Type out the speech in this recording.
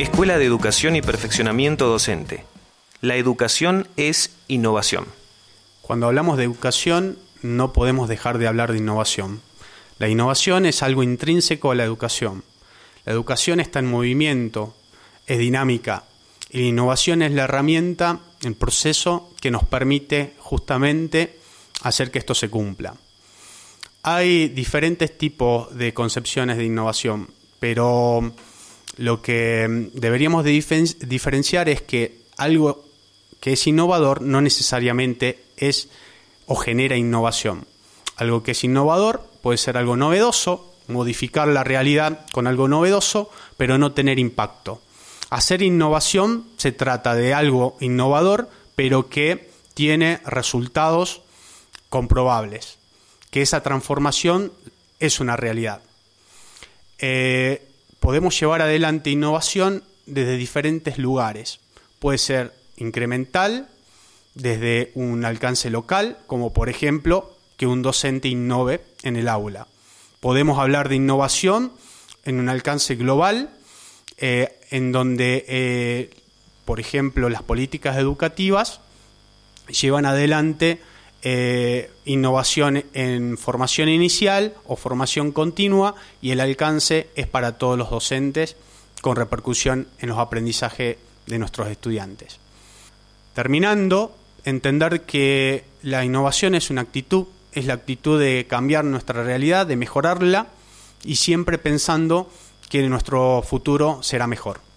Escuela de Educación y Perfeccionamiento Docente. La educación es innovación. Cuando hablamos de educación no podemos dejar de hablar de innovación. La innovación es algo intrínseco a la educación. La educación está en movimiento, es dinámica y la innovación es la herramienta, el proceso que nos permite justamente hacer que esto se cumpla. Hay diferentes tipos de concepciones de innovación, pero lo que deberíamos de diferenciar es que algo que es innovador no necesariamente es o genera innovación. Algo que es innovador puede ser algo novedoso, modificar la realidad con algo novedoso, pero no tener impacto. Hacer innovación se trata de algo innovador, pero que tiene resultados comprobables, que esa transformación es una realidad. Eh, podemos llevar adelante innovación desde diferentes lugares. Puede ser incremental, desde un alcance local, como por ejemplo que un docente innove en el aula. Podemos hablar de innovación en un alcance global, eh, en donde, eh, por ejemplo, las políticas educativas llevan adelante eh, innovación en formación inicial o formación continua y el alcance es para todos los docentes con repercusión en los aprendizajes de nuestros estudiantes. Terminando, entender que la innovación es una actitud, es la actitud de cambiar nuestra realidad, de mejorarla y siempre pensando que nuestro futuro será mejor.